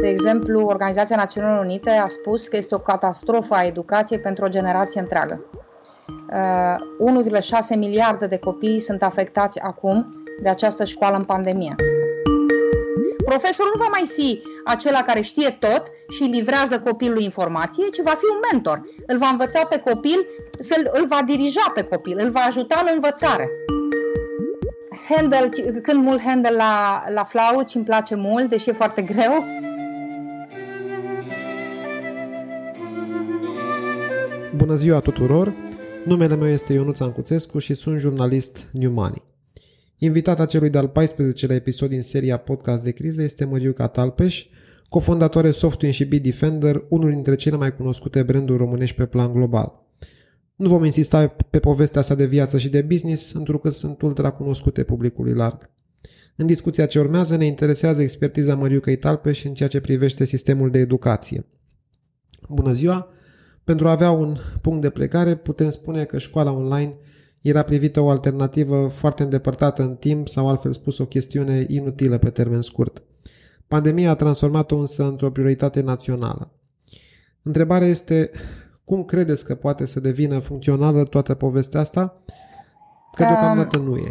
De exemplu, Organizația Națiunilor Unite a spus că este o catastrofă a educației pentru o generație întreagă. 1,6 uh, miliarde de copii sunt afectați acum de această școală în pandemie. Profesorul nu va mai fi acela care știe tot și livrează copilului informație, ci va fi un mentor. Îl va învăța pe copil, îl va dirija pe copil, îl va ajuta în învățare. Handel, când mult Handel la, la flaut îmi place mult, deși e foarte greu. Bună ziua tuturor! Numele meu este Ionuț Ancuțescu și sunt jurnalist New Money. Invitata celui de-al 14-lea episod din seria podcast de criză este Măriuca Talpeș, cofondatoare Software și Bitdefender, unul dintre cele mai cunoscute branduri românești pe plan global. Nu vom insista pe povestea sa de viață și de business, întrucât sunt ultra cunoscute publicului larg. În discuția ce urmează ne interesează expertiza Măriucăi Talpeș în ceea ce privește sistemul de educație. Bună ziua! Pentru a avea un punct de plecare, putem spune că școala online era privită o alternativă foarte îndepărtată în timp sau altfel spus o chestiune inutilă pe termen scurt. Pandemia a transformat-o însă într-o prioritate națională. Întrebarea este cum credeți că poate să devină funcțională toată povestea asta? Că deocamdată nu e.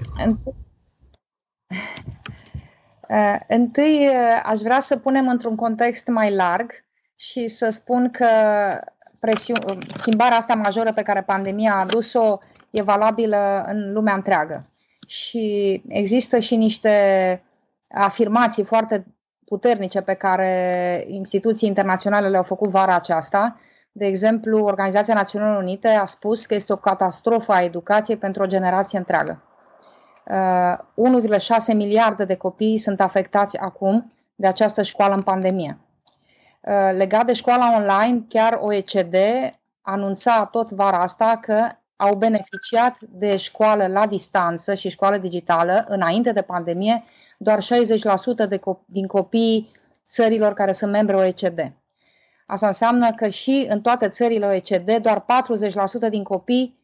Uh, întâi uh, aș vrea să punem într-un context mai larg și să spun că presiu- schimbarea asta majoră pe care pandemia a adus-o e valabilă în lumea întreagă. Și există și niște afirmații foarte puternice pe care instituții internaționale le-au făcut vara aceasta. De exemplu, Organizația Națiunilor Unite a spus că este o catastrofă a educației pentru o generație întreagă. 1,6 miliarde de copii sunt afectați acum de această școală în pandemie. Uh, legat de școala online, chiar OECD anunța tot vara asta că au beneficiat de școală la distanță și școală digitală înainte de pandemie doar 60% de co- din copiii țărilor care sunt membre OECD. Asta înseamnă că și în toate țările OECD doar 40% din copii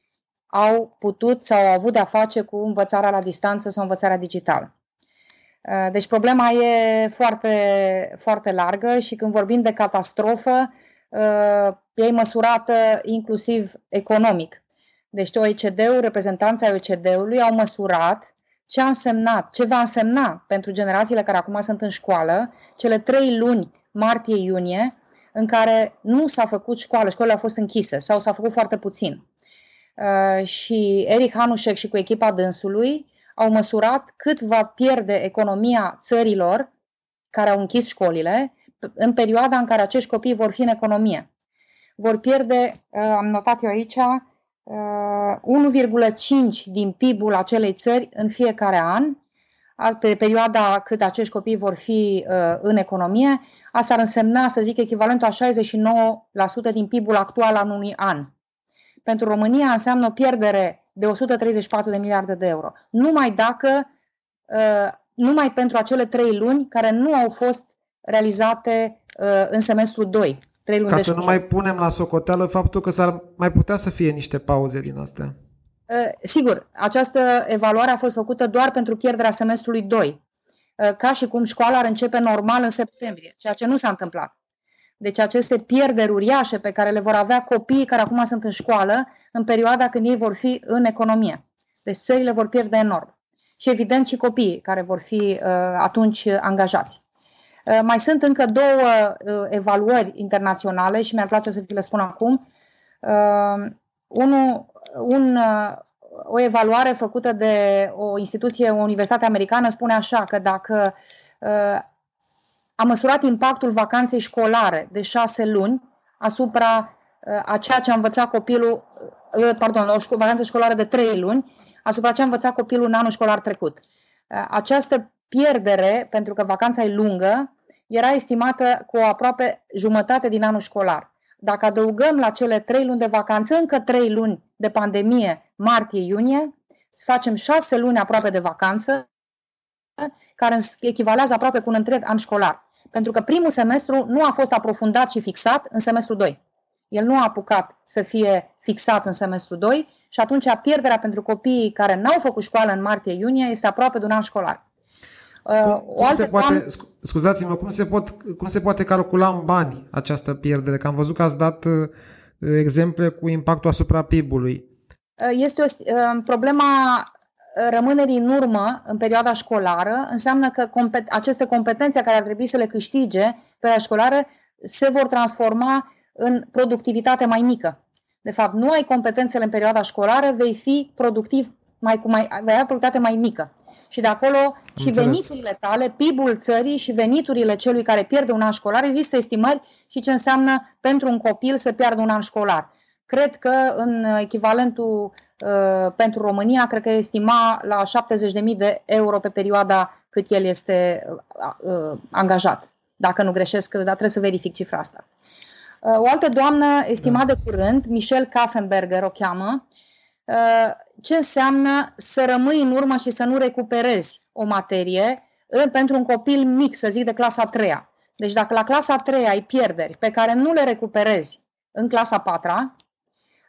au putut sau au avut de-a face cu învățarea la distanță sau învățarea digitală. Uh, deci problema e foarte, foarte largă și când vorbim de catastrofă, uh, e măsurată inclusiv economic. Deci OECD-ul, reprezentanții OECD-ului au măsurat ce a însemnat, ce va însemna pentru generațiile care acum sunt în școală, cele trei luni, martie-iunie, în care nu s-a făcut școală, școlile au fost închise sau s-a făcut foarte puțin. Uh, și Eric Hanușek și cu echipa dânsului au măsurat cât va pierde economia țărilor care au închis școlile în perioada în care acești copii vor fi în economie. Vor pierde, uh, am notat eu aici, 1,5 uh, din PIB-ul acelei țări în fiecare an, pe perioada cât acești copii vor fi uh, în economie. Asta ar însemna, să zic, echivalentul a 69% din PIB-ul actual al unui an. Pentru România înseamnă o pierdere de 134 de miliarde de euro. Numai dacă, uh, numai pentru acele trei luni care nu au fost realizate uh, în semestrul 2. Trei luni Ca de să nu mai punem la socoteală faptul că s-ar mai putea să fie niște pauze din astea. Uh, sigur, această evaluare a fost făcută doar pentru pierderea semestrului 2, ca și cum școala ar începe normal în septembrie, ceea ce nu s-a întâmplat. Deci aceste pierderi uriașe pe care le vor avea copiii care acum sunt în școală în perioada când ei vor fi în economie. Deci țările vor pierde enorm. Și evident și copiii care vor fi uh, atunci angajați. Uh, mai sunt încă două uh, evaluări internaționale și mi-ar place să vi le spun acum. Uh, unu, un, uh, o evaluare făcută de o instituție, o universitate americană, spune așa că dacă uh, a măsurat impactul vacanței școlare de șase luni asupra uh, a ceea ce a învățat copilul, uh, uh, pardon, o vacanță școlară de trei luni, asupra ce a învățat copilul în anul școlar trecut. Această pierdere, pentru că vacanța e lungă, era estimată cu aproape jumătate din anul școlar. Dacă adăugăm la cele trei luni de vacanță încă trei luni de pandemie, martie-iunie, facem șase luni aproape de vacanță, care echivalează aproape cu un întreg an școlar. Pentru că primul semestru nu a fost aprofundat și fixat în semestrul 2. El nu a apucat să fie fixat în semestrul 2 și atunci pierderea pentru copiii care n-au făcut școală în martie-iunie este aproape de un an școlar. Cum, o altă se poate, plan... Scuzați-mă, cum se, pot, cum se poate calcula în bani această pierdere? Că am văzut că ați dat exemple cu impactul asupra PIB-ului. Este o, problema rămânerii în urmă în perioada școlară înseamnă că compet- aceste competențe care ar trebui să le câștige pe perioada școlară se vor transforma în productivitate mai mică. De fapt, nu ai competențele în perioada școlară, vei fi productiv mai, cu mai, vei avea productivitate mai mică. Și de acolo și Înțeles. veniturile tale, PIB-ul țării și veniturile celui care pierde un an școlar, există estimări și ce înseamnă pentru un copil să piardă un an școlar. Cred că în echivalentul uh, pentru România, cred că estima la 70.000 de euro pe perioada cât el este uh, uh, angajat. Dacă nu greșesc, dar trebuie să verific cifra asta. Uh, o altă doamnă estimată da. de curând, Michelle Kaffenberger o cheamă, uh, ce înseamnă să rămâi în urmă și să nu recuperezi o materie pentru un copil mic, să zic, de clasa a treia. Deci dacă la clasa a treia ai pierderi pe care nu le recuperezi în clasa a patra,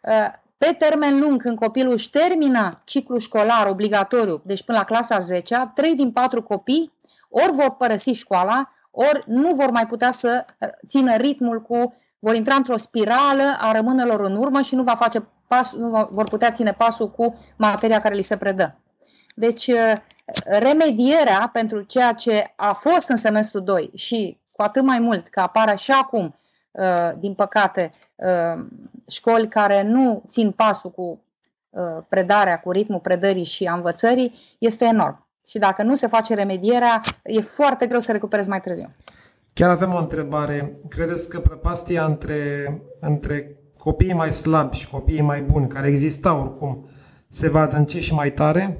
uh, pe termen lung, când copilul își termină ciclul școlar obligatoriu, deci până la clasa 10 trei din patru copii ori vor părăsi școala, ori nu vor mai putea să țină ritmul cu, vor intra într-o spirală a rămânelor în urmă și nu va face pas, nu vor putea ține pasul cu materia care li se predă. Deci, remedierea pentru ceea ce a fost în semestru 2 și cu atât mai mult că apare și acum, din păcate, școli care nu țin pasul cu predarea, cu ritmul predării și a învățării, este enorm. Și dacă nu se face remedierea, e foarte greu să recuperezi mai târziu. Chiar avem o întrebare. Credeți că prăpastia între, între copiii mai slabi și copiii mai buni, care existau oricum, se va adânci și mai tare?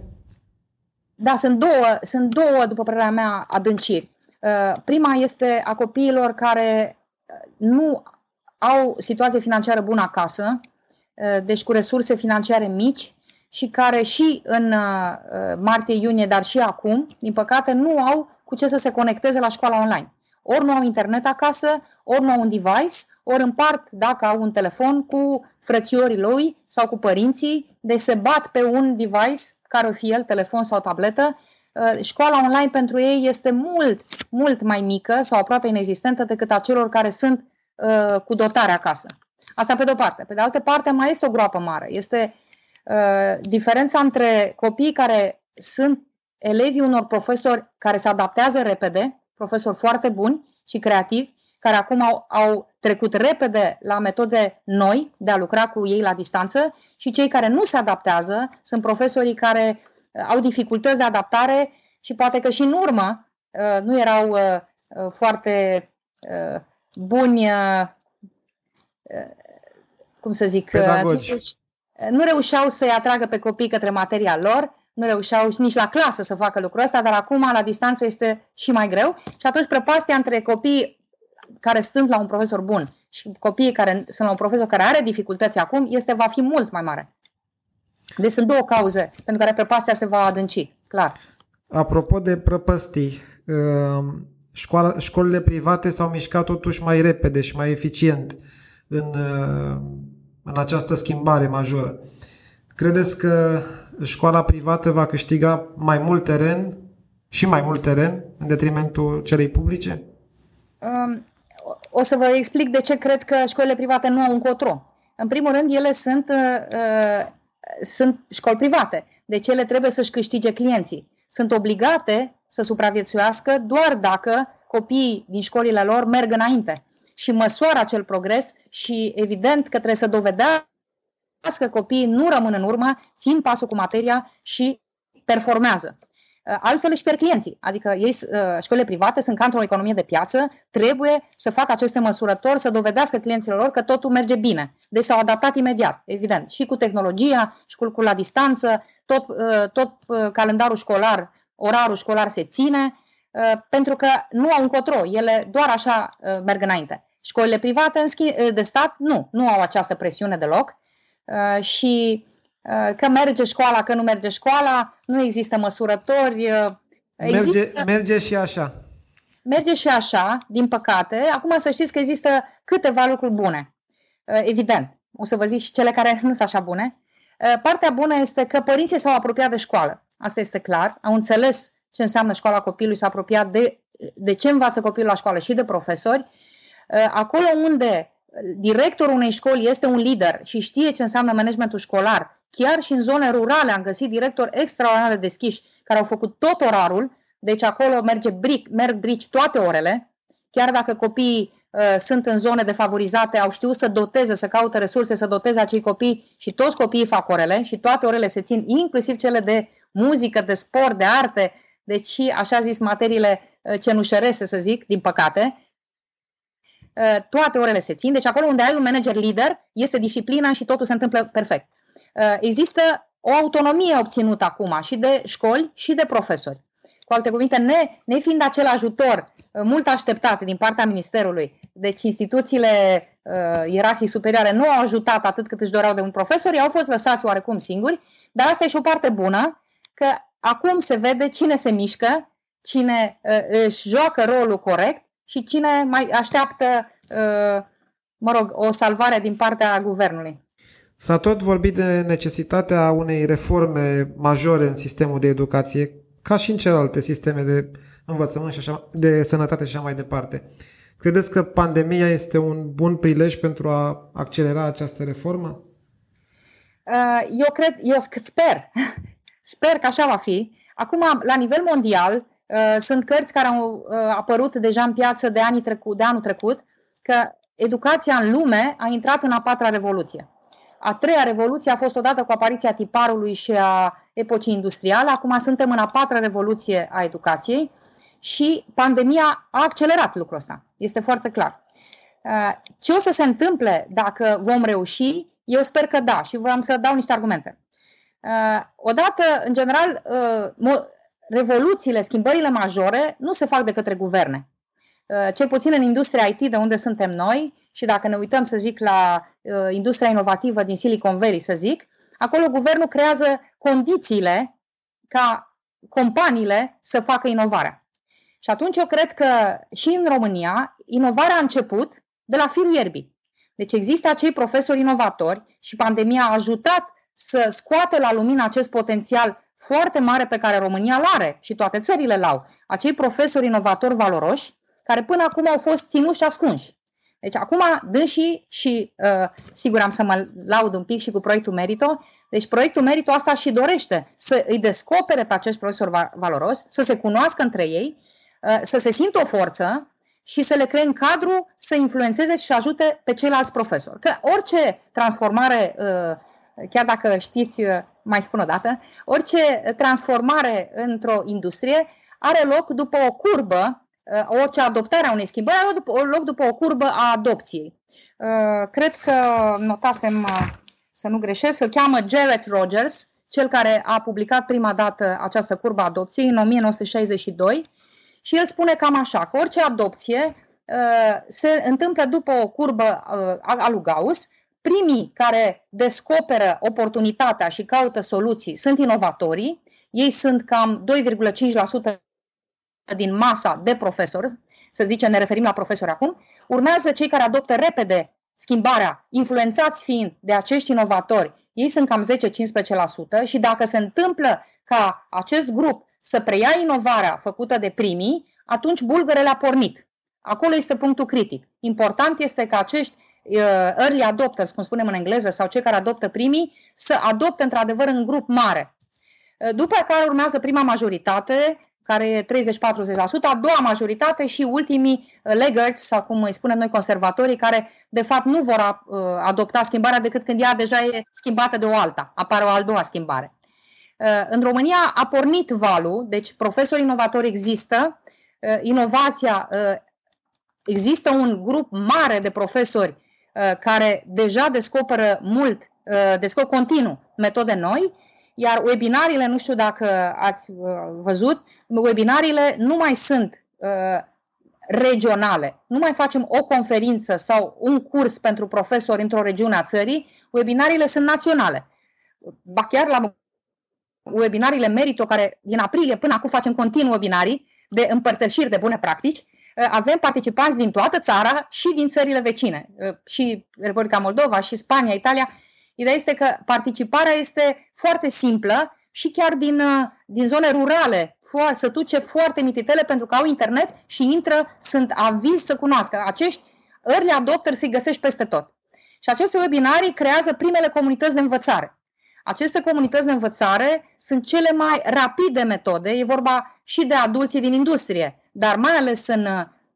Da, sunt două, sunt două după părerea mea, adânciri. Uh, prima este a copiilor care uh, nu au situație financiară bună acasă, uh, deci cu resurse financiare mici și care și în martie-iunie, dar și acum, din păcate, nu au cu ce să se conecteze la școala online. Ori nu au internet acasă, ori nu au un device, ori împart, dacă au un telefon, cu frățiorii lui sau cu părinții, de se bat pe un device, care o fi el, telefon sau tabletă. Uh, școala online pentru ei este mult, mult mai mică sau aproape inexistentă decât a celor care sunt uh, cu dotare acasă. Asta pe de-o parte. Pe de altă parte, mai este o groapă mare. Este uh, diferența între copiii care sunt elevii unor profesori care se adaptează repede, profesori foarte buni și creativi, care acum au, au trecut repede la metode noi de a lucra cu ei la distanță și cei care nu se adaptează sunt profesorii care uh, au dificultăți de adaptare și poate că și în urmă uh, nu erau uh, foarte buni, cum să zic, nu reușeau să-i atragă pe copii către materia lor nu reușeau nici la clasă să facă lucrul ăsta, dar acum la distanță este și mai greu și atunci prăpastia între copii care sunt la un profesor bun și copiii care sunt la un profesor care are dificultăți acum, este va fi mult mai mare. Deci sunt două cauze pentru care prăpastia se va adânci, clar. Apropo de prăpăstii, uh, școala, școlile private s-au mișcat totuși mai repede și mai eficient în, uh, în această schimbare majoră. Credeți că școala privată va câștiga mai mult teren și mai mult teren în detrimentul celei publice? Um, o să vă explic de ce cred că școlile private nu au un cotro. În primul rând, ele sunt, uh, uh, sunt școli private, deci ele trebuie să-și câștige clienții. Sunt obligate să supraviețuiască doar dacă copiii din școlile lor merg înainte și măsoară acel progres și evident că trebuie să dovedească că copiii nu rămân în urmă, țin pasul cu materia și performează. Uh, altfel își pierd clienții. Adică ei, uh, școlile private sunt ca într-o economie de piață, trebuie să facă aceste măsurători, să dovedească clienților lor că totul merge bine. Deci s-au adaptat imediat, evident, și cu tehnologia, și cu la distanță, tot, uh, tot calendarul școlar, orarul școlar se ține, pentru că nu au încotro, ele doar așa merg înainte. Școlile private, în schimb, de stat, nu, nu au această presiune deloc Uh, și uh, că merge școala, că nu merge școala, nu există măsurători. Uh, există... Merge, merge și așa. Merge și așa, din păcate. Acum să știți că există câteva lucruri bune. Evident, o să vă zic și cele care nu sunt așa bune. Partea bună este că părinții s-au apropiat de școală. Asta este clar. Au înțeles ce înseamnă școala copilului, s-a apropiat de, de ce învață copilul la școală și de profesori. Uh, acolo unde directorul unei școli este un lider și știe ce înseamnă managementul școlar, chiar și în zone rurale am găsit directori extraordinar de deschiși care au făcut tot orarul, deci acolo merge bric, merg brici toate orele, chiar dacă copiii uh, sunt în zone defavorizate, au știut să doteze, să caute resurse, să doteze acei copii și toți copiii fac orele și toate orele se țin, inclusiv cele de muzică, de sport, de arte, deci așa zis materiile uh, cenușărese, să zic, din păcate, uh, toate orele se țin, deci acolo unde ai un manager lider, este disciplina și totul se întâmplă perfect. Uh, există o autonomie obținută acum și de școli și de profesori. Cu alte cuvinte, ne, ne fiind acel ajutor uh, mult așteptat din partea Ministerului, deci instituțiile uh, ierarhii superioare nu au ajutat atât cât își doreau de un profesor, au fost lăsați oarecum singuri, dar asta e și o parte bună, că acum se vede cine se mișcă, cine uh, își joacă rolul corect și cine mai așteaptă, uh, mă rog, o salvare din partea guvernului. S-a tot vorbit de necesitatea unei reforme majore în sistemul de educație, ca și în celelalte sisteme de învățământ și așa, de sănătate și așa mai departe. Credeți că pandemia este un bun prilej pentru a accelera această reformă? Uh, eu cred, eu sper, sper că așa va fi. Acum, la nivel mondial, uh, sunt cărți care au uh, apărut deja în piață de, anii trecut, de anul trecut, că educația în lume a intrat în a patra revoluție. A treia revoluție a fost odată cu apariția tiparului și a epocii industriale. Acum suntem în a patra revoluție a educației și pandemia a accelerat lucrul ăsta. Este foarte clar. Uh, ce o să se întâmple dacă vom reuși? Eu sper că da și vreau să dau niște argumente. Uh, odată, în general, uh, revoluțiile, schimbările majore nu se fac de către guverne. Uh, cel puțin în industria IT de unde suntem noi și dacă ne uităm să zic la uh, industria inovativă din Silicon Valley să zic, acolo guvernul creează condițiile ca companiile să facă inovarea. Și atunci eu cred că și în România inovarea a început de la firul ierbii. Deci există acei profesori inovatori și pandemia a ajutat să scoată la lumină acest potențial foarte mare pe care România îl are și toate țările l-au. Acei profesori inovatori valoroși care până acum au fost ținuși și ascunși. Deci acum dânsii și uh, sigur am să mă laud un pic și cu proiectul Merito, deci proiectul Merito asta și dorește să îi descopere pe acest profesor valoros, să se cunoască între ei, uh, să se simtă o forță și să le cree în cadru să influențeze și să ajute pe ceilalți profesori. Că orice transformare, uh, chiar dacă știți, uh, mai spun o dată, orice transformare într-o industrie are loc după o curbă Uh, orice adoptare a unei schimbări are loc după o curbă a adopției. Uh, cred că notasem uh, să nu greșesc, îl cheamă Jared Rogers, cel care a publicat prima dată această curbă a adopției în 1962 și el spune cam așa, că orice adopție se întâmplă după o curbă a lui Gauss, primii care descoperă oportunitatea și caută soluții sunt inovatorii, ei sunt cam 2,5% din masa de profesori, să zicem, ne referim la profesori acum, urmează cei care adoptă repede schimbarea, influențați fiind de acești inovatori, ei sunt cam 10-15% și dacă se întâmplă ca acest grup să preia inovarea făcută de primii, atunci bulgărele a pornit. Acolo este punctul critic. Important este ca acești uh, early adopters, cum spunem în engleză, sau cei care adoptă primii, să adopte într-adevăr în grup mare. Uh, după care urmează prima majoritate, care e 30-40%, a doua majoritate și ultimii uh, laggards, sau cum îi spunem noi conservatorii, care de fapt nu vor uh, adopta schimbarea decât când ea deja e schimbată de o alta, apare o al doua schimbare. Uh, în România a pornit valul, deci profesori inovatori există, inovația, există un grup mare de profesori care deja descoperă mult, descoperă continuu metode noi iar webinariile, nu știu dacă ați uh, văzut, webinariile nu mai sunt uh, regionale. Nu mai facem o conferință sau un curs pentru profesori într-o regiune a țării, webinariile sunt naționale. Ba chiar la webinariile Merito, care din aprilie până acum facem continuu webinarii de împărtășiri de bune practici, uh, avem participanți din toată țara și din țările vecine, uh, și Republica Moldova, și Spania, Italia, Ideea este că participarea este foarte simplă și chiar din, uh, din zone rurale, sătuce foarte mititele pentru că au internet și intră, sunt aviz să cunoască. Acești early adopters îi găsești peste tot. Și aceste webinarii creează primele comunități de învățare. Aceste comunități de învățare sunt cele mai rapide metode, e vorba și de adulții din industrie, dar mai ales în,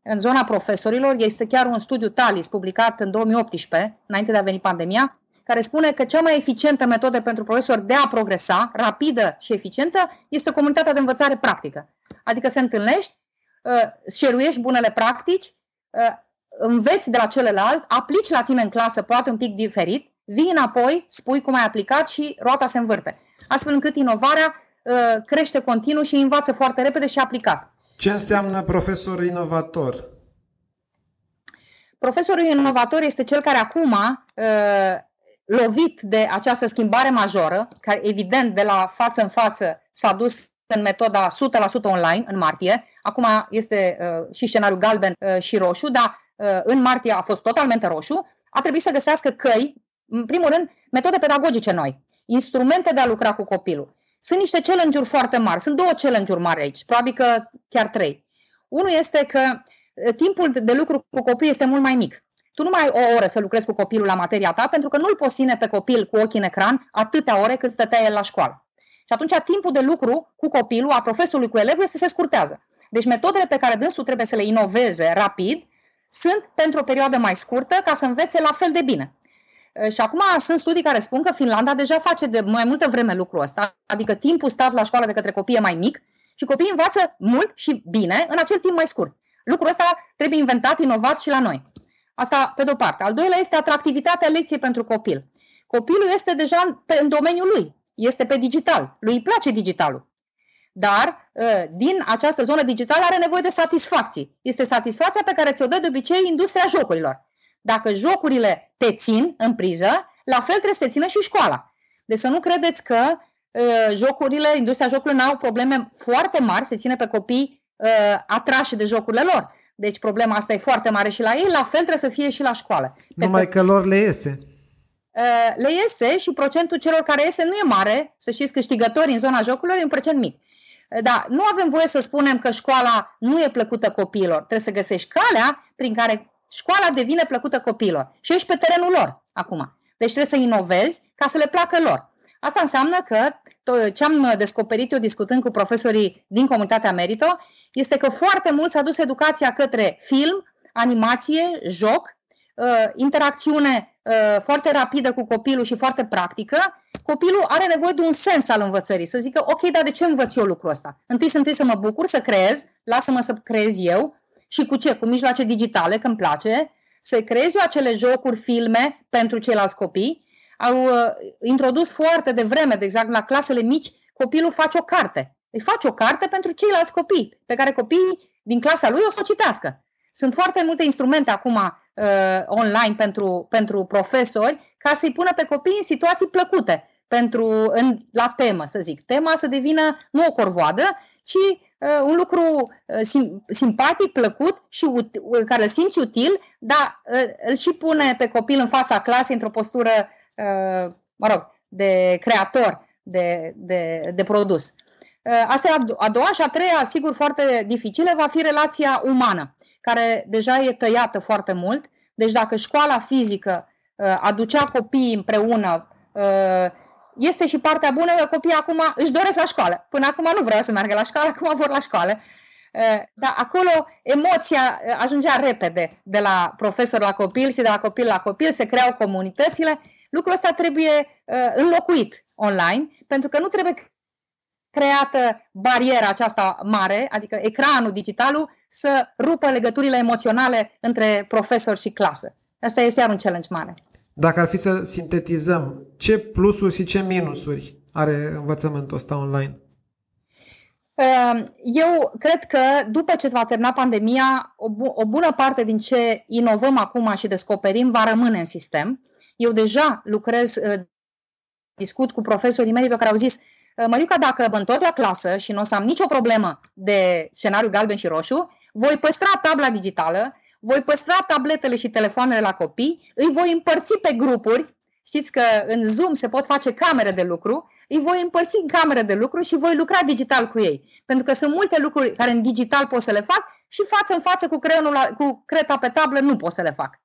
în zona profesorilor, este chiar un studiu Talis publicat în 2018, înainte de a veni pandemia, care spune că cea mai eficientă metodă pentru profesori de a progresa, rapidă și eficientă, este comunitatea de învățare practică. Adică se întâlnești, uh, șeruiești bunele practici, uh, înveți de la celălalt, aplici la tine în clasă, poate un pic diferit, vii înapoi, spui cum ai aplicat și roata se învârte. Astfel încât inovarea uh, crește continuu și învață foarte repede și aplicat. Ce înseamnă profesor inovator? Profesorul inovator este cel care acum, uh, lovit de această schimbare majoră, care evident de la față în față s-a dus în metoda 100% online în martie, acum este uh, și scenariul galben și roșu, dar în martie a fost totalmente roșu, a trebuit să găsească căi în primul rând, metode pedagogice noi, instrumente de a lucra cu copilul. Sunt niște challenge-uri foarte mari. Sunt două challenge-uri mari aici, probabil că chiar trei. Unul este că timpul de lucru cu copil este mult mai mic. Tu nu mai ai o oră să lucrezi cu copilul la materia ta, pentru că nu-l poți ține pe copil cu ochii în ecran atâtea ore cât stătea el la școală. Și atunci timpul de lucru cu copilul, a profesorului cu elevul, este să se scurtează. Deci metodele pe care dânsul trebuie să le inoveze rapid sunt pentru o perioadă mai scurtă ca să învețe la fel de bine. Eh, și acum sunt studii care spun că Finlanda deja face de mai multă vreme lucrul ăsta, adică timpul stat la școală de către copii e mai mic și copiii învață mult și bine în acel timp mai scurt. Lucrul ăsta trebuie inventat, inovat și la noi. Asta pe de-o parte. Al doilea este atractivitatea lecției pentru copil. Copilul este deja pe, în domeniul lui, este pe digital, lui îi place digitalul. Dar eh, din această zonă digitală are nevoie de satisfacții. Este satisfacția pe care ți-o dă de obicei industria jocurilor. Dacă jocurile te țin în priză, la fel trebuie să te țină și școala. Deci să nu credeți că uh, jocurile, industria jocurilor n-au probleme foarte mari, se ține pe copii uh, atrași de jocurile lor. Deci problema asta e foarte mare și la ei, la fel trebuie să fie și la școală. Numai că, că lor le iese. Uh, le iese și procentul celor care iese nu e mare, să știți, câștigători în zona jocurilor e un procent mic. Da, nu avem voie să spunem că școala nu e plăcută copiilor. Trebuie să găsești calea prin care școala devine plăcută copiilor și ești pe terenul lor acum. Deci trebuie să inovezi ca să le placă lor. Asta înseamnă că ce am descoperit eu discutând cu profesorii din comunitatea Merito este că foarte mult s-a dus educația către film, animație, joc, uh, interacțiune uh, foarte rapidă cu copilul și foarte practică. Copilul are nevoie de un sens al învățării, să zică, ok, dar de ce învăț eu lucrul ăsta? Întâi sunt întâi să mă bucur, să creez, lasă-mă să creez eu, și cu ce? Cu mijloace digitale, că îmi place, să creez eu acele jocuri, filme pentru ceilalți copii. Au uh, introdus foarte devreme, de exemplu, la clasele mici, copilul face o carte. Îi face o carte pentru ceilalți copii, pe care copiii din clasa lui o să o citească. Sunt foarte multe instrumente acum uh, online pentru, pentru profesori ca să-i pună pe copii în situații plăcute pentru, în, la temă, să zic. Tema să devină nu o corvoadă, ci uh, un lucru uh, sim, simpatic, plăcut și ut, uh, care îl simți util, dar uh, îl și pune pe copil în fața clasei într-o postură, uh, mă rog, de creator, de, de, de produs. Uh, asta e a doua și a treia, sigur, foarte dificilă, va fi relația umană, care deja e tăiată foarte mult. Deci dacă școala fizică uh, aducea copiii împreună, uh, este și partea bună că copiii acum își doresc la școală. Până acum nu vreau să meargă la școală, acum vor la școală. Dar acolo emoția ajungea repede de la profesor la copil și de la copil la copil, se creau comunitățile. Lucrul ăsta trebuie înlocuit online, pentru că nu trebuie creată bariera aceasta mare, adică ecranul digitalul, să rupă legăturile emoționale între profesor și clasă. Asta este iar un challenge mare. Dacă ar fi să sintetizăm, ce plusuri și ce minusuri are învățământul ăsta online? Ehm, eu cred că după ce va termina pandemia, o, bu- o bună parte din ce inovăm acum și descoperim va rămâne în sistem. Eu deja lucrez, eh, discut cu profesorii mei care au zis eh, Măriuca, dacă mă întorc la clasă și nu o să am nicio problemă de scenariu galben și roșu, voi păstra tabla digitală voi păstra tabletele și telefoanele la copii, îi voi împărți pe grupuri Știți că în Zoom se pot face camere de lucru, îi voi împărți în camere de lucru și voi lucra digital cu ei. Pentru că sunt multe lucruri care în digital pot să le fac și față în față cu, creionul la, cu creta pe tablă nu pot să le fac.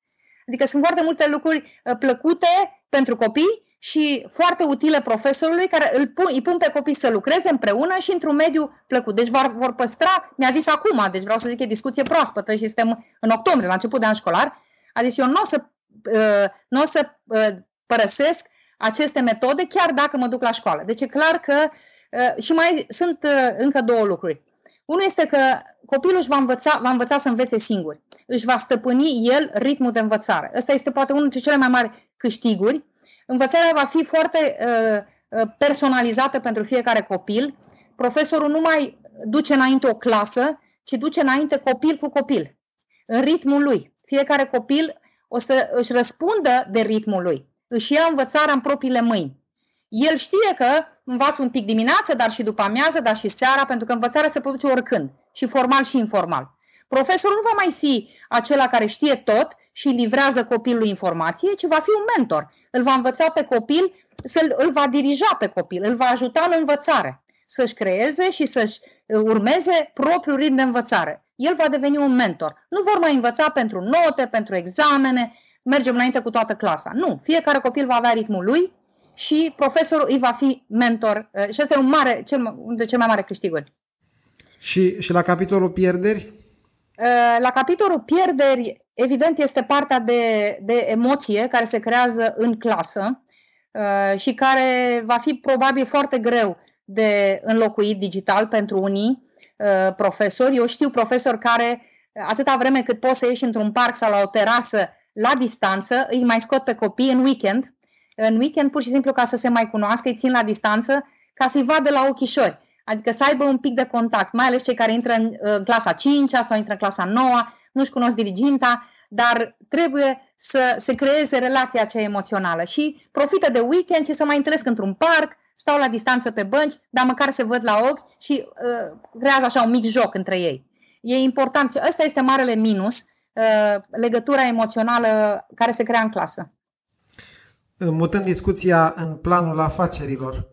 Adică sunt foarte multe lucruri uh, plăcute pentru copii și foarte utile profesorului care îl pun, îi pun pe copii să lucreze împreună și într-un mediu plăcut. Deci vor, vor păstra, mi-a zis acum, deci vreau să zic că e discuție proaspătă și suntem în octombrie, la început de an școlar, a zis eu nu o să, uh, n-o să uh, părăsesc aceste metode chiar dacă mă duc la școală. Deci e clar că uh, și mai sunt uh, încă două lucruri. Unul este că copilul își va învăța, va învăța să învețe singur. Își va stăpâni el ritmul de învățare. Ăsta este poate unul dintre cele mai mari câștiguri. Învățarea va fi foarte uh, uh, personalizată pentru fiecare copil. Profesorul nu mai duce înainte o clasă, ci duce înainte copil cu copil, în ritmul lui. Fiecare copil o să își răspundă de ritmul lui. Își ia învățarea în propriile mâini. El știe că învață un pic dimineața, dar și după amiază, dar și seara, pentru că învățarea se produce oricând, și formal și informal. Profesorul nu va mai fi acela care știe tot și livrează copilului informație, ci va fi un mentor. Îl va învăța pe copil, îl va dirija pe copil, îl va ajuta în învățare, să-și creeze și să-și uh, urmeze propriul ritm de învățare. El va deveni un mentor. Nu vor mai învăța pentru note, pentru examene, mergem înainte cu toată clasa. Nu, fiecare copil va avea ritmul lui și profesorul îi va fi mentor. Uh, și asta e un mare, cel, unul dintre cele mai mari câștiguri. Și, și la capitolul pierderi? Uh, la capitolul pierderi, evident, este partea de, de emoție care se creează în clasă uh, și care va fi probabil foarte greu de înlocuit digital pentru unii profesori. Eu știu profesori care, atâta vreme cât poți să ieși într-un parc sau la o terasă la distanță, îi mai scot pe copii în weekend în weekend pur și simplu ca să se mai cunoască, îi țin la distanță ca să-i vadă la ochișori. Adică să aibă un pic de contact, mai ales cei care intră în uh, clasa 5 sau intră în clasa 9, nu-și cunosc diriginta, dar trebuie să se creeze relația aceea emoțională și profită de weekend și să mai întâlnesc într-un parc, stau la distanță pe bănci, dar măcar se văd la ochi și uh, creează așa un mic joc între ei. E important și ăsta este marele minus, uh, legătura emoțională care se crea în clasă mutând discuția în planul afacerilor.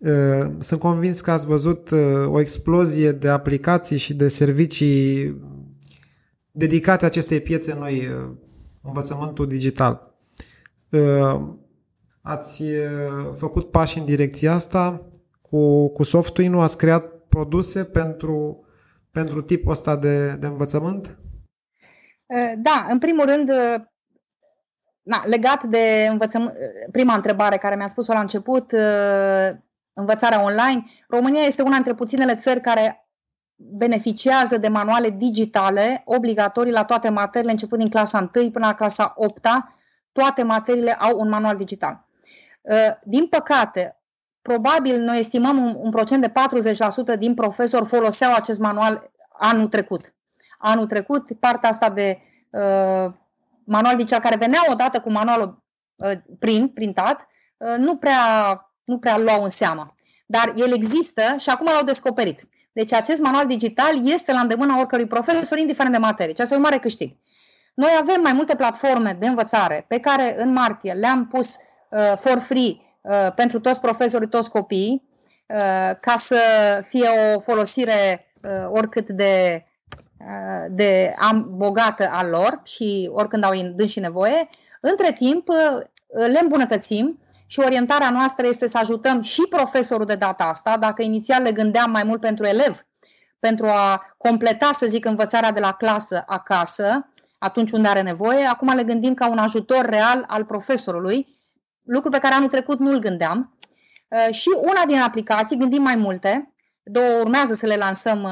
Uh, sunt convins că ați văzut uh, o explozie de aplicații și de servicii dedicate acestei piețe noi, uh, învățământul digital. Ați făcut pași în direcția asta cu, cu software nu ați creat produse pentru, pentru tipul ăsta de, de învățământ? Da, în primul rând, na, legat de învățăm, prima întrebare care mi-a spus-o la început, uh, învățarea online, România este una dintre puținele țări care beneficiază de manuale digitale obligatorii la toate materiile, începând din clasa 1 până la clasa 8 toate materiile au un manual digital. Uh, din păcate, probabil noi estimăm un, un procent de 40% din profesori foloseau acest manual anul trecut. Anul trecut, partea asta de uh, manual digital care venea odată cu manualul uh, print, printat, uh, nu prea, nu prea luau în seamă. Dar el există și acum l-au descoperit. Deci acest manual digital este la îndemâna oricărui profesor, indiferent de materie. Ceea ce e un mare câștig. Noi avem mai multe platforme de învățare pe care în martie le-am pus uh, for free uh, pentru toți profesorii, toți copiii, uh, ca să fie o folosire uh, oricât de de am bogată a lor și oricând au și nevoie, între timp le îmbunătățim și orientarea noastră este să ajutăm și profesorul de data asta, dacă inițial le gândeam mai mult pentru elev, pentru a completa, să zic, învățarea de la clasă acasă, atunci unde are nevoie, acum le gândim ca un ajutor real al profesorului, lucru pe care anul trecut nu-l gândeam. Și una din aplicații, gândim mai multe, două urmează să le lansăm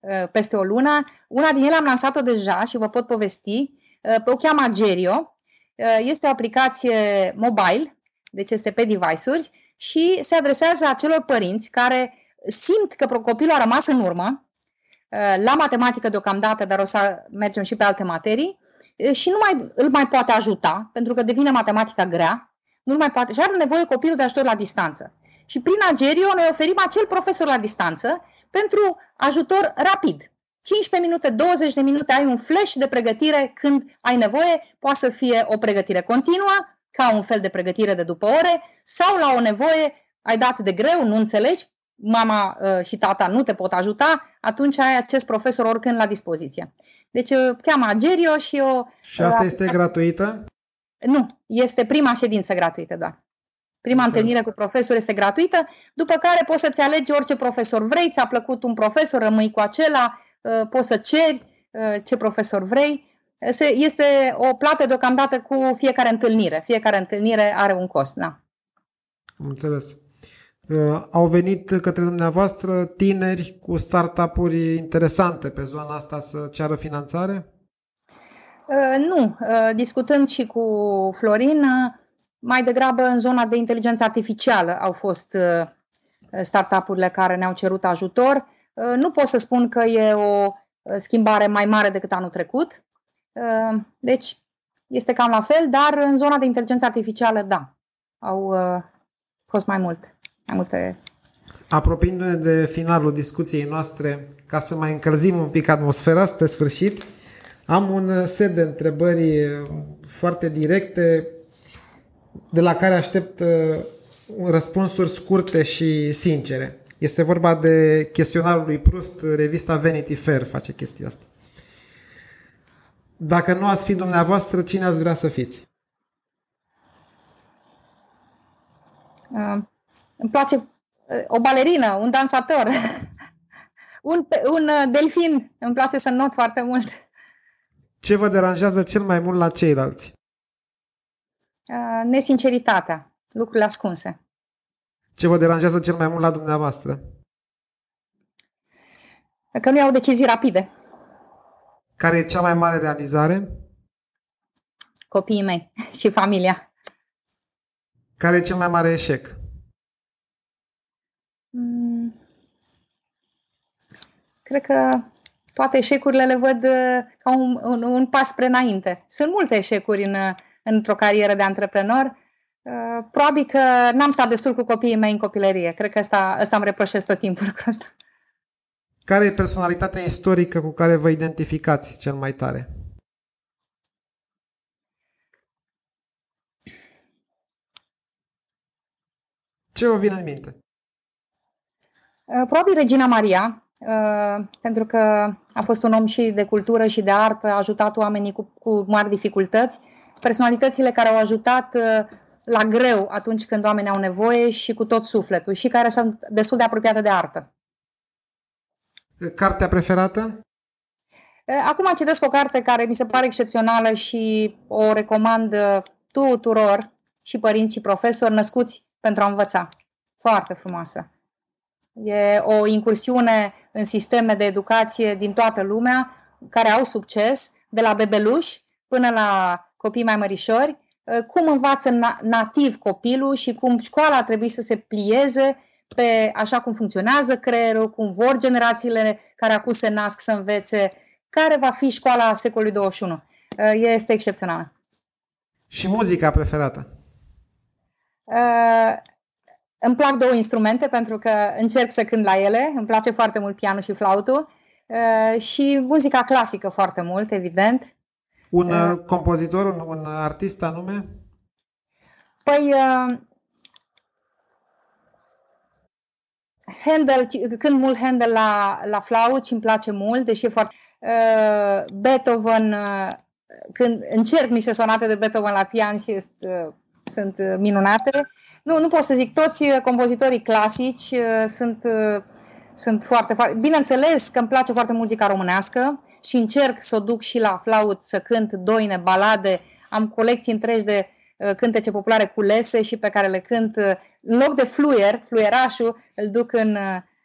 Uh, peste o lună. Una din ele am lansat-o deja și vă pot povesti. Uh, o cheamă Agerio. Uh, este o aplicație mobile, deci este pe device-uri și se adresează acelor părinți care simt că copilul a rămas în urmă, la matematică deocamdată, dar o să mergem și pe alte materii, și nu mai îl mai poate ajuta, pentru că devine matematica grea, nu mai poate și are nevoie copilul de ajutor la distanță. Și prin Agerio noi oferim acel profesor la distanță pentru ajutor rapid. 15 minute, 20 de minute ai un flash de pregătire când ai nevoie, poate să fie o pregătire continuă ca un fel de pregătire de după ore, sau la o nevoie, ai dat de greu, nu înțelegi, mama uh, și tata nu te pot ajuta, atunci ai acest profesor oricând la dispoziție. Deci uh, cheamă Agerio și o... Și asta este gratuită? Nu, este prima ședință gratuită doar. Prima Înțeles. întâlnire cu profesor este gratuită, după care poți să-ți alegi orice profesor vrei, ți-a plăcut un profesor, rămâi cu acela, uh, poți să ceri ce profesor vrei. Este o plată deocamdată cu fiecare întâlnire. Fiecare întâlnire are un cost, da. Am înțeles. Uh, au venit către dumneavoastră tineri cu startup-uri interesante pe zona asta să ceară finanțare? Uh, nu. Uh, discutând și cu Florin, mai degrabă în zona de inteligență artificială au fost startup-urile care ne-au cerut ajutor. Nu pot să spun că e o schimbare mai mare decât anul trecut. Deci, este cam la fel, dar în zona de inteligență artificială, da, au fost mai mult mai multe... Apropiindu-ne de finalul discuției noastre, ca să mai încălzim un pic atmosfera spre sfârșit, am un set de întrebări foarte directe de la care aștept uh, răspunsuri scurte și sincere. Este vorba de chestionarul lui Proust, revista Vanity Fair face chestia asta. Dacă nu ați fi dumneavoastră, cine ați vrea să fiți? Uh, îmi place uh, o balerină, un dansator, un, un uh, delfin. Îmi place să not foarte mult. Ce vă deranjează cel mai mult la ceilalți? Uh, nesinceritatea, lucrurile ascunse. Ce vă deranjează cel mai mult la dumneavoastră? Că nu iau decizii rapide. Care e cea mai mare realizare? Copiii mei și familia. Care e cel mai mare eșec? Mm. Cred că toate eșecurile le văd uh, ca un, un, un pas spre înainte. Sunt multe eșecuri în, într-o carieră de antreprenor. Uh, probabil că n-am stat destul cu copiii mei în copilărie. Cred că asta, asta îmi reproșez tot timpul cu asta. Care e personalitatea istorică cu care vă identificați cel mai tare? Ce vă vine în minte? Uh, probabil Regina Maria, uh, pentru că a fost un om și de cultură și de artă, a ajutat oamenii cu, cu mari dificultăți, personalitățile care au ajutat uh, la greu atunci când oamenii au nevoie și cu tot sufletul și care sunt destul de apropiate de artă. Cartea preferată? Acum citesc o carte care mi se pare excepțională și o recomand tuturor și părinți și profesori născuți pentru a învăța. Foarte frumoasă. E o incursiune în sisteme de educație din toată lumea care au succes, de la bebeluși până la copii mai mărișori, ă, cum învață nativ copilul și cum școala trebuie să se plieze pe așa cum funcționează creierul, cum vor generațiile care acum se nasc să învețe, care va fi școala secolului 21. Ă, este excepțională. Și muzica preferată? Uh, îmi plac două instrumente pentru că încerc să cânt la ele. Îmi place foarte mult pianul și flautul uh, și muzica clasică foarte mult, evident. Un uh, compozitor, un, un artist anume? Păi, uh, Handel, când mult Handel la, la flaut și îmi place mult, deși e foarte... Uh, Beethoven, uh, când încerc niște sonate de Beethoven la pian și este, uh, sunt uh, minunate. Nu, nu pot să zic, toți uh, compozitorii clasici uh, sunt, sunt foarte, foarte... Bineînțeles că îmi place foarte muzica românească și încerc să o duc și la flaut, să cânt doine, balade. Am colecții întregi de cântece populare culese și pe care le cânt în loc de fluier, fluierașul, îl duc în,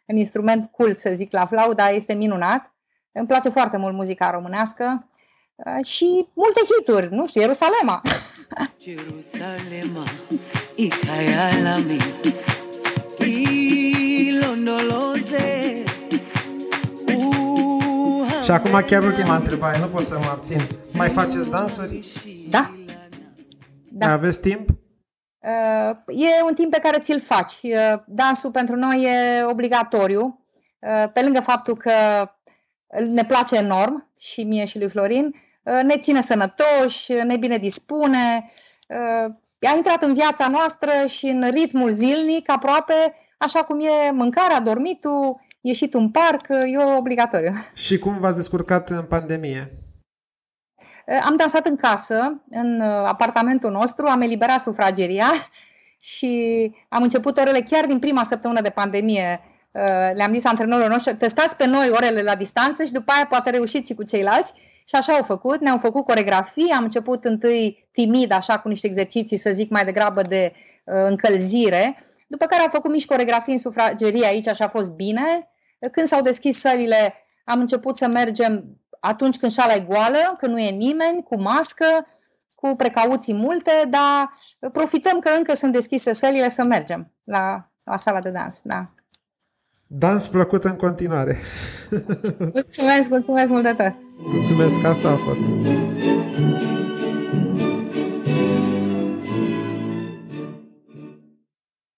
în instrument cult, să zic, la flaut, dar este minunat. Îmi place foarte mult muzica românească și multe hituri, nu știu, Ierusalema. Jerusalema, ikayalami, ilondoloze. Și acum chiar ultima întrebare, nu pot să mă abțin. Mai faceți dansuri? Da. Da. Mai aveți timp? Uh, e un timp pe care ți-l faci. Uh, dansul pentru noi e obligatoriu. Uh, pe lângă faptul că ne place enorm și mie și lui Florin, ne ține sănătoși, ne bine dispune, a intrat în viața noastră și în ritmul zilnic, aproape așa cum e mâncarea, dormitul, ieșit în parc, e obligatoriu. Și cum v-ați descurcat în pandemie? Am dansat în casă, în apartamentul nostru, am eliberat sufrageria și am început orele chiar din prima săptămână de pandemie. Le-am zis antrenorilor noștri, testați pe noi orele la distanță și după aia poate reușiți și cu ceilalți. Și așa au făcut, ne-au făcut coregrafii, am început întâi timid, așa cu niște exerciții, să zic mai degrabă de uh, încălzire, după care am făcut mici coregrafii în sufragerie aici și a fost bine. Când s-au deschis sălile, am început să mergem atunci când șala e goală, când nu e nimeni, cu mască, cu precauții multe, dar profităm că încă sunt deschise sălile să mergem la, la sala de dans. Da. Dans plăcut în continuare. Mulțumesc, mulțumesc mult de tot. Mulțumesc, asta a fost.